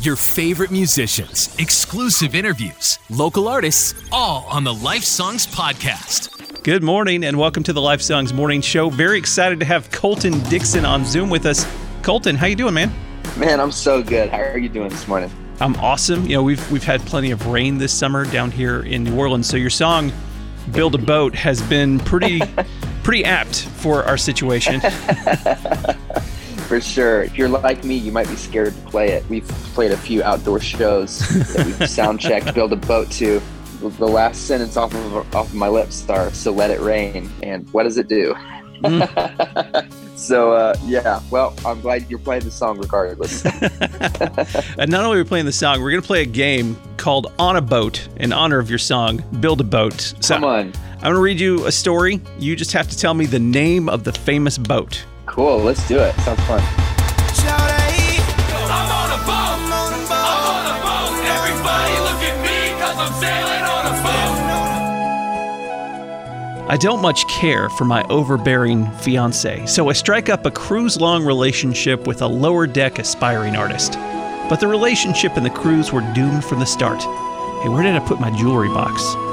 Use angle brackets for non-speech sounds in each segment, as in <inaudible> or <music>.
Your favorite musicians, exclusive interviews, local artists, all on the Life Songs podcast. Good morning and welcome to the Life Songs Morning Show. Very excited to have Colton Dixon on Zoom with us. Colton, how you doing, man? Man, I'm so good. How are you doing this morning? I'm awesome. You know, we've we've had plenty of rain this summer down here in New Orleans, so your song "Build a Boat" has been pretty <laughs> pretty apt for our situation. <laughs> For sure. If you're like me, you might be scared to play it. We've played a few outdoor shows that we've <laughs> sound checked, build a boat to. The last sentence off of off of my lips are "So let it rain," and what does it do? Mm. <laughs> so uh, yeah, well, I'm glad you're playing the song regardless. <laughs> and not only are we playing the song, we're gonna play a game called "On a Boat" in honor of your song "Build a Boat." So Come on. I'm gonna read you a story. You just have to tell me the name of the famous boat. Cool, let's do it. Sounds fun. I don't much care for my overbearing fiance, so I strike up a cruise long relationship with a lower deck aspiring artist. But the relationship and the cruise were doomed from the start. Hey, where did I put my jewelry box?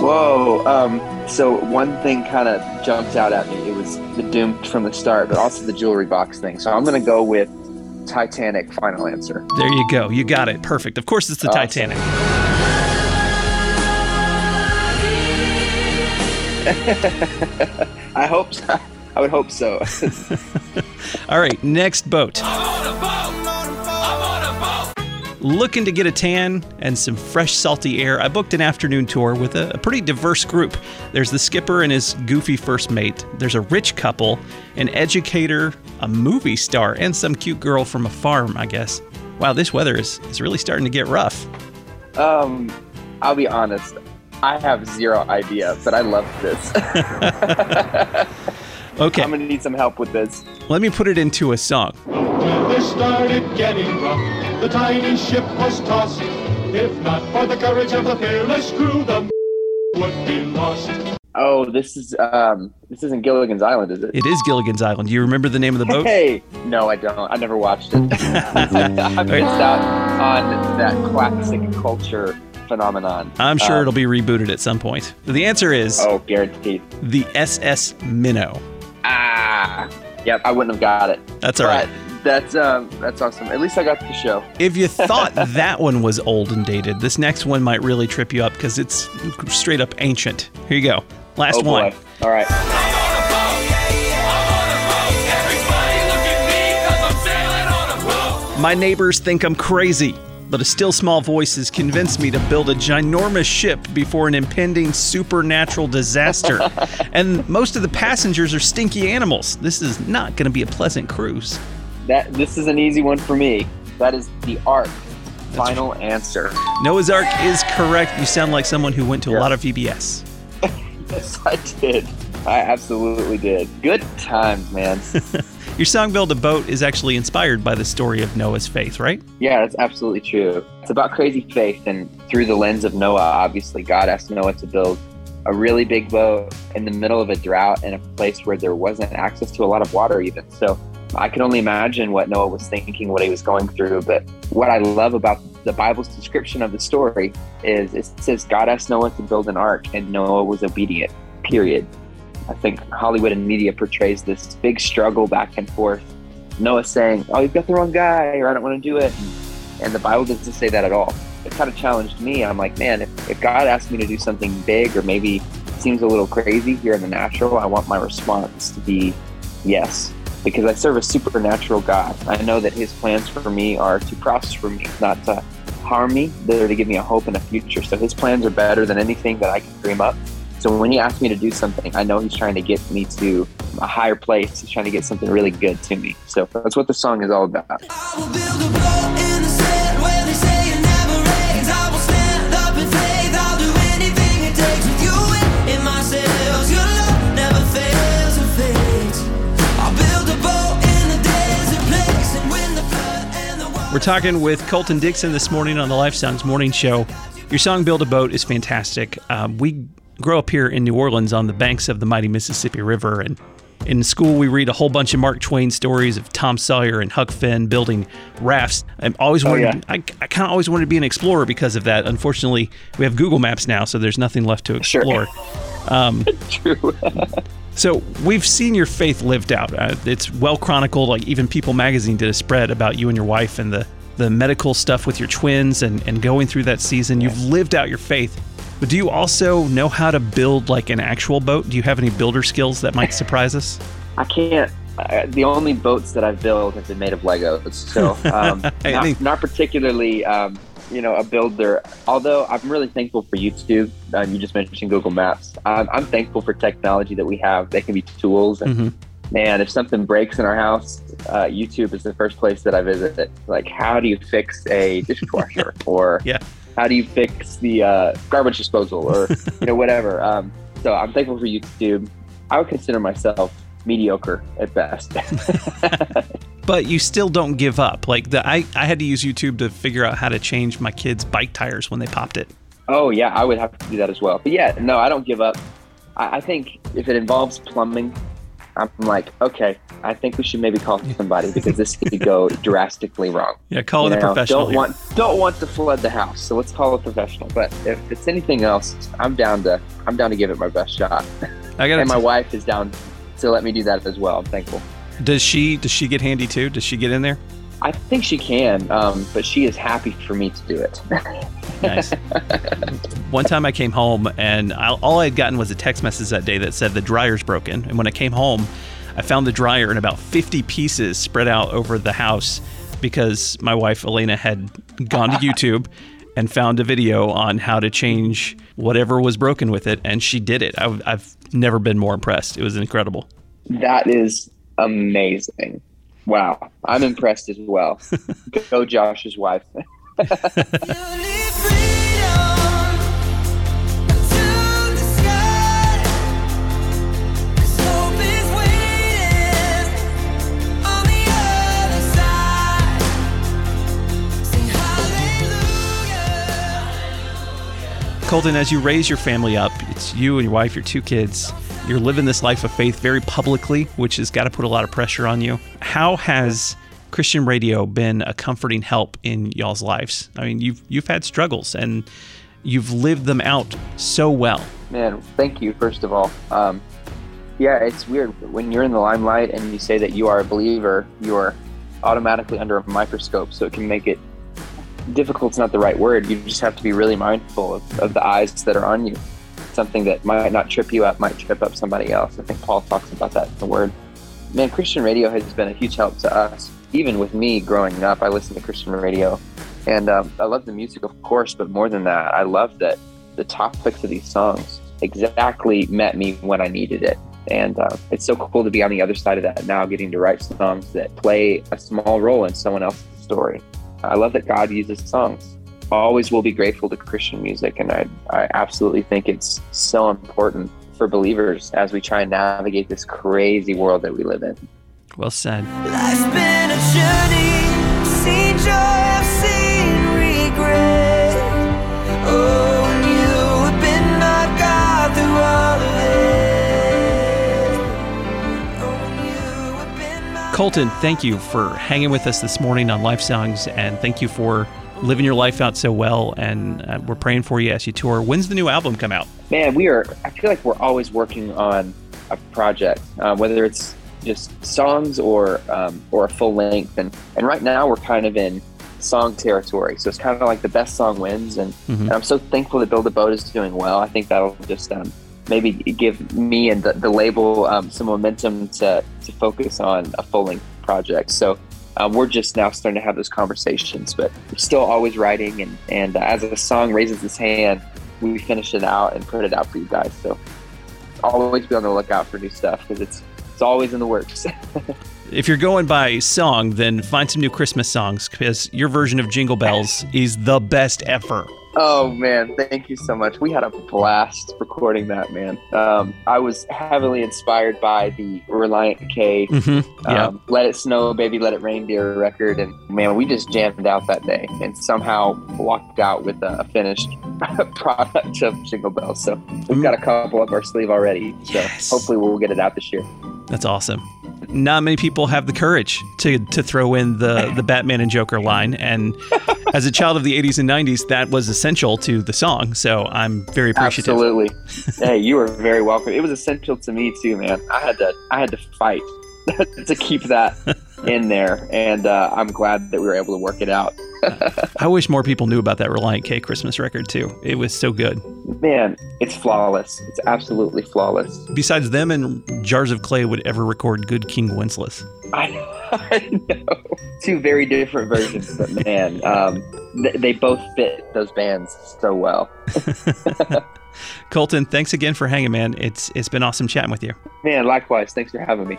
Whoa. Um, so one thing kind of jumped out at me. It was the doomed from the start, but also the jewelry box thing. So I'm going to go with Titanic. Final answer. There you go. You got it. Perfect. Of course, it's the awesome. Titanic. <laughs> I hope. So. <laughs> I would hope so. <laughs> All right. Next boat looking to get a tan and some fresh, salty air, I booked an afternoon tour with a, a, pretty diverse group. There's the skipper and his goofy first mate, there's a rich couple, an educator, a movie star, and some cute girl from a farm, I guess. Wow, this weather is, is really starting to get rough. Um, I'll be honest, I have zero idea, but I love this. <laughs> <laughs> okay. I'm going to need some help with this. Let me put it into a song started getting rough, the tiny ship was tossed. If not for the courage of the fearless crew, the would be lost. Oh, this is um, this isn't Gilligan's Island, is it? It is Gilligan's Island. Do you remember the name of the boat? Hey, no, I don't. I never watched it. I missed out on that classic culture phenomenon. I'm sure um, it'll be rebooted at some point. The answer is oh, guaranteed. The SS Minnow. Ah, yep. I wouldn't have got it. That's all but, right. That's um, that's awesome. At least I got the show. If you <laughs> thought that one was old and dated, this next one might really trip you up because it's straight up ancient. Here you go. Last oh, one. All right. My neighbors think I'm crazy but a still small voice has convinced me to build a ginormous ship before an impending supernatural disaster. <laughs> and most of the passengers are stinky animals. This is not going to be a pleasant cruise. That this is an easy one for me. That is the Ark. Final right. answer. Noah's Ark is correct. You sound like someone who went to a lot of VBS. <laughs> yes, I did. I absolutely did. Good times, man. <laughs> Your song Build a Boat is actually inspired by the story of Noah's faith, right? Yeah, that's absolutely true. It's about crazy faith, and through the lens of Noah, obviously, God asked Noah to build a really big boat in the middle of a drought in a place where there wasn't access to a lot of water, even. So I can only imagine what Noah was thinking, what he was going through. But what I love about the Bible's description of the story is it says God asked Noah to build an ark, and Noah was obedient, period. I think Hollywood and media portrays this big struggle back and forth. Noah saying, "Oh, you've got the wrong guy," or "I don't want to do it," and the Bible doesn't say that at all. It kind of challenged me. I'm like, man, if, if God asked me to do something big, or maybe seems a little crazy here in the natural, I want my response to be yes, because I serve a supernatural God. I know that His plans for me are to prosper me, not to harm me. They're to give me a hope and a future. So His plans are better than anything that I can dream up. So when he asks me to do something, I know he's trying to get me to a higher place. He's trying to get something really good to me. So that's what the song is all about. We're talking with Colton Dixon this morning on the Life Songs Morning Show. Your song "Build a Boat" is fantastic. Um, we grow up here in New Orleans on the banks of the mighty Mississippi River, and In school, we read a whole bunch of Mark Twain stories of Tom Sawyer and Huck Finn building rafts. I'm always wanted, yeah. I, I kind of always wanted to be an explorer because of that. Unfortunately, we have Google Maps now, so there's nothing left to Sure. explore. <laughs> True. <laughs> So we've seen your faith lived out. Uh, it's well chronicled. Like even People Magazine did a spread about you and your wife and the the medical stuff with your twins and and going through that season. You've lived out your faith. But do you also know how to build like an actual boat? Do you have any builder skills that might surprise us? <laughs> I can't. Uh, the only boats that I've built have been made of Legos, so <laughs> um, not, not particularly, um, you know, a builder. Although I'm really thankful for YouTube. Uh, you just mentioned Google Maps. I'm, I'm thankful for technology that we have. They can be tools, and Mhm. man, if something breaks in our house, uh, YouTube is the first place that I visit. Like, how do you fix a dishwasher, <laughs> or Yeah. how do you fix the uh, garbage disposal, or <laughs> you know, whatever. Um, so I'm thankful for YouTube. I would consider myself mediocre at best. <laughs> But you still don't give up. Like the I, I had to use YouTube to figure out how to change my kids' bike tires when they popped it. oh yeah, I would have to do that as well. But yeah, no, I don't give up. I, I think if it involves plumbing, I'm like, okay, I think we should maybe call <laughs> somebody because this could go drastically wrong. Yeah, call You a know, professional. Don't here. want don't want to flood the house, so let's call a professional. But if it's anything else, I'm down to I'm down to give it my best shot. I got And my wife is down to let me do that as well. I'm thankful. Does she does she get handy too? Does she get in there? I think she can, um, but she is happy for me to do it. <laughs> Nice. One time I came home and I, all I had gotten was a text message that day that said the dryer's broken. And when I came home, I found the dryer in about 50 pieces spread out over the house because my wife Elena had gone to YouTube <laughs> and found a video on how to change whatever was broken with it, and she did it. I, I've never been more impressed. It was incredible. That is amazing. Wow. I'm impressed as well. <laughs> Go Josh's wife. <laughs> Colton, as you raise your family up, it's you and your wife, your two kids. You're living this life of faith very publicly, which has got to put a lot of pressure on you. How has Christian radio been a comforting help in y'all's lives? I mean, you've you've had struggles and you've lived them out so well. Man, thank you, first of all. Um, yeah, it's weird. When you're in the limelight and you say that you are a believer, you are automatically under a microscope, so it can make it difficult's not the right word. You just have to be really mindful of, of the eyes that are on you. Something that might not trip you up might trip up somebody else. I think Paul talks about that in the word. Man, Christian radio has been a huge help to us. Even with me growing up, I listened to Christian radio. And um, I love the music, of course, but more than that, I love that the topics of these songs exactly met me when I needed it. And uh, it's so cool to be on the other side of that now, getting to write songs that play a small role in someone else's story. I love that God uses songs. Always will be grateful to Christian music, and I, I absolutely think it's so important for believers as we try and navigate this crazy world that we live in. Well said. Life's been a journey, seen joy, I've seen regret. Oh, you have been my God through all of it. Oh, and you have been my Colton, thank you for hanging with us this morning on Life Songs, and thank you for living your life out so well. And uh, we're praying for you as you tour. When's the new album come out? Man, we are, I feel like we're always working on a project, uh, whether it's just songs or um, or a full length. And, and right now we're kind of in song territory. So it's kind of like the best song wins. And, Mhm. and I'm so thankful that Build a Boat is doing well. I think that'll just um, maybe give me and the, the label um, some momentum to, to focus on a full length project. So um, we're just now starting to have those conversations, but we're still always writing. And, and uh, as a song raises its hand, we finish it out and put it out for you guys. So always be on the lookout for new stuff because it's it's always in the works. <laughs> If you're going by song, then find some new Christmas songs because your version of Jingle Bells is the best ever. Oh man, thank you so much. We had a blast recording that, man. Um, I was heavily inspired by the Relient K Mm-hmm. Yeah. um, Let It Snow, Baby Let It Reindeer record. And man, we just jammed out that day and somehow walked out with a finished <laughs> product of Jingle Bells. So we've got a couple up our sleeve already. So Yes. hopefully we'll get it out this year. That's awesome. Not many people have the courage to to throw in the <laughs> the Batman and Joker line, and as a child of the '80s and '90s, that was essential to the song. So I'm very appreciative. Absolutely. <laughs> hey, you were very welcome. It was essential to me too, man. I had to I had to fight <laughs> to keep that in there, and uh, I'm glad that we were able to work it out. <laughs> I wish more people knew about that Relient K Christmas record too. It was so good. Man, it's flawless. It's absolutely flawless. Besides them and Jars of Clay would ever record Good King Wenceslas. I, <laughs> I know. Two very different versions, but man, um, th- they both fit those bands so well. <laughs> Colton, thanks again for hanging, man. It's it's been awesome chatting with you. Man, likewise. Thanks for having me.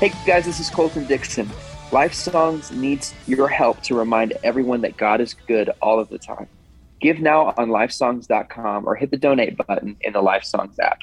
Hey guys, this is Colton Dixon. Life Songs needs your help to remind everyone that God is good all of the time. Give now on lifesongs.com or hit the donate button in the Life Songs app.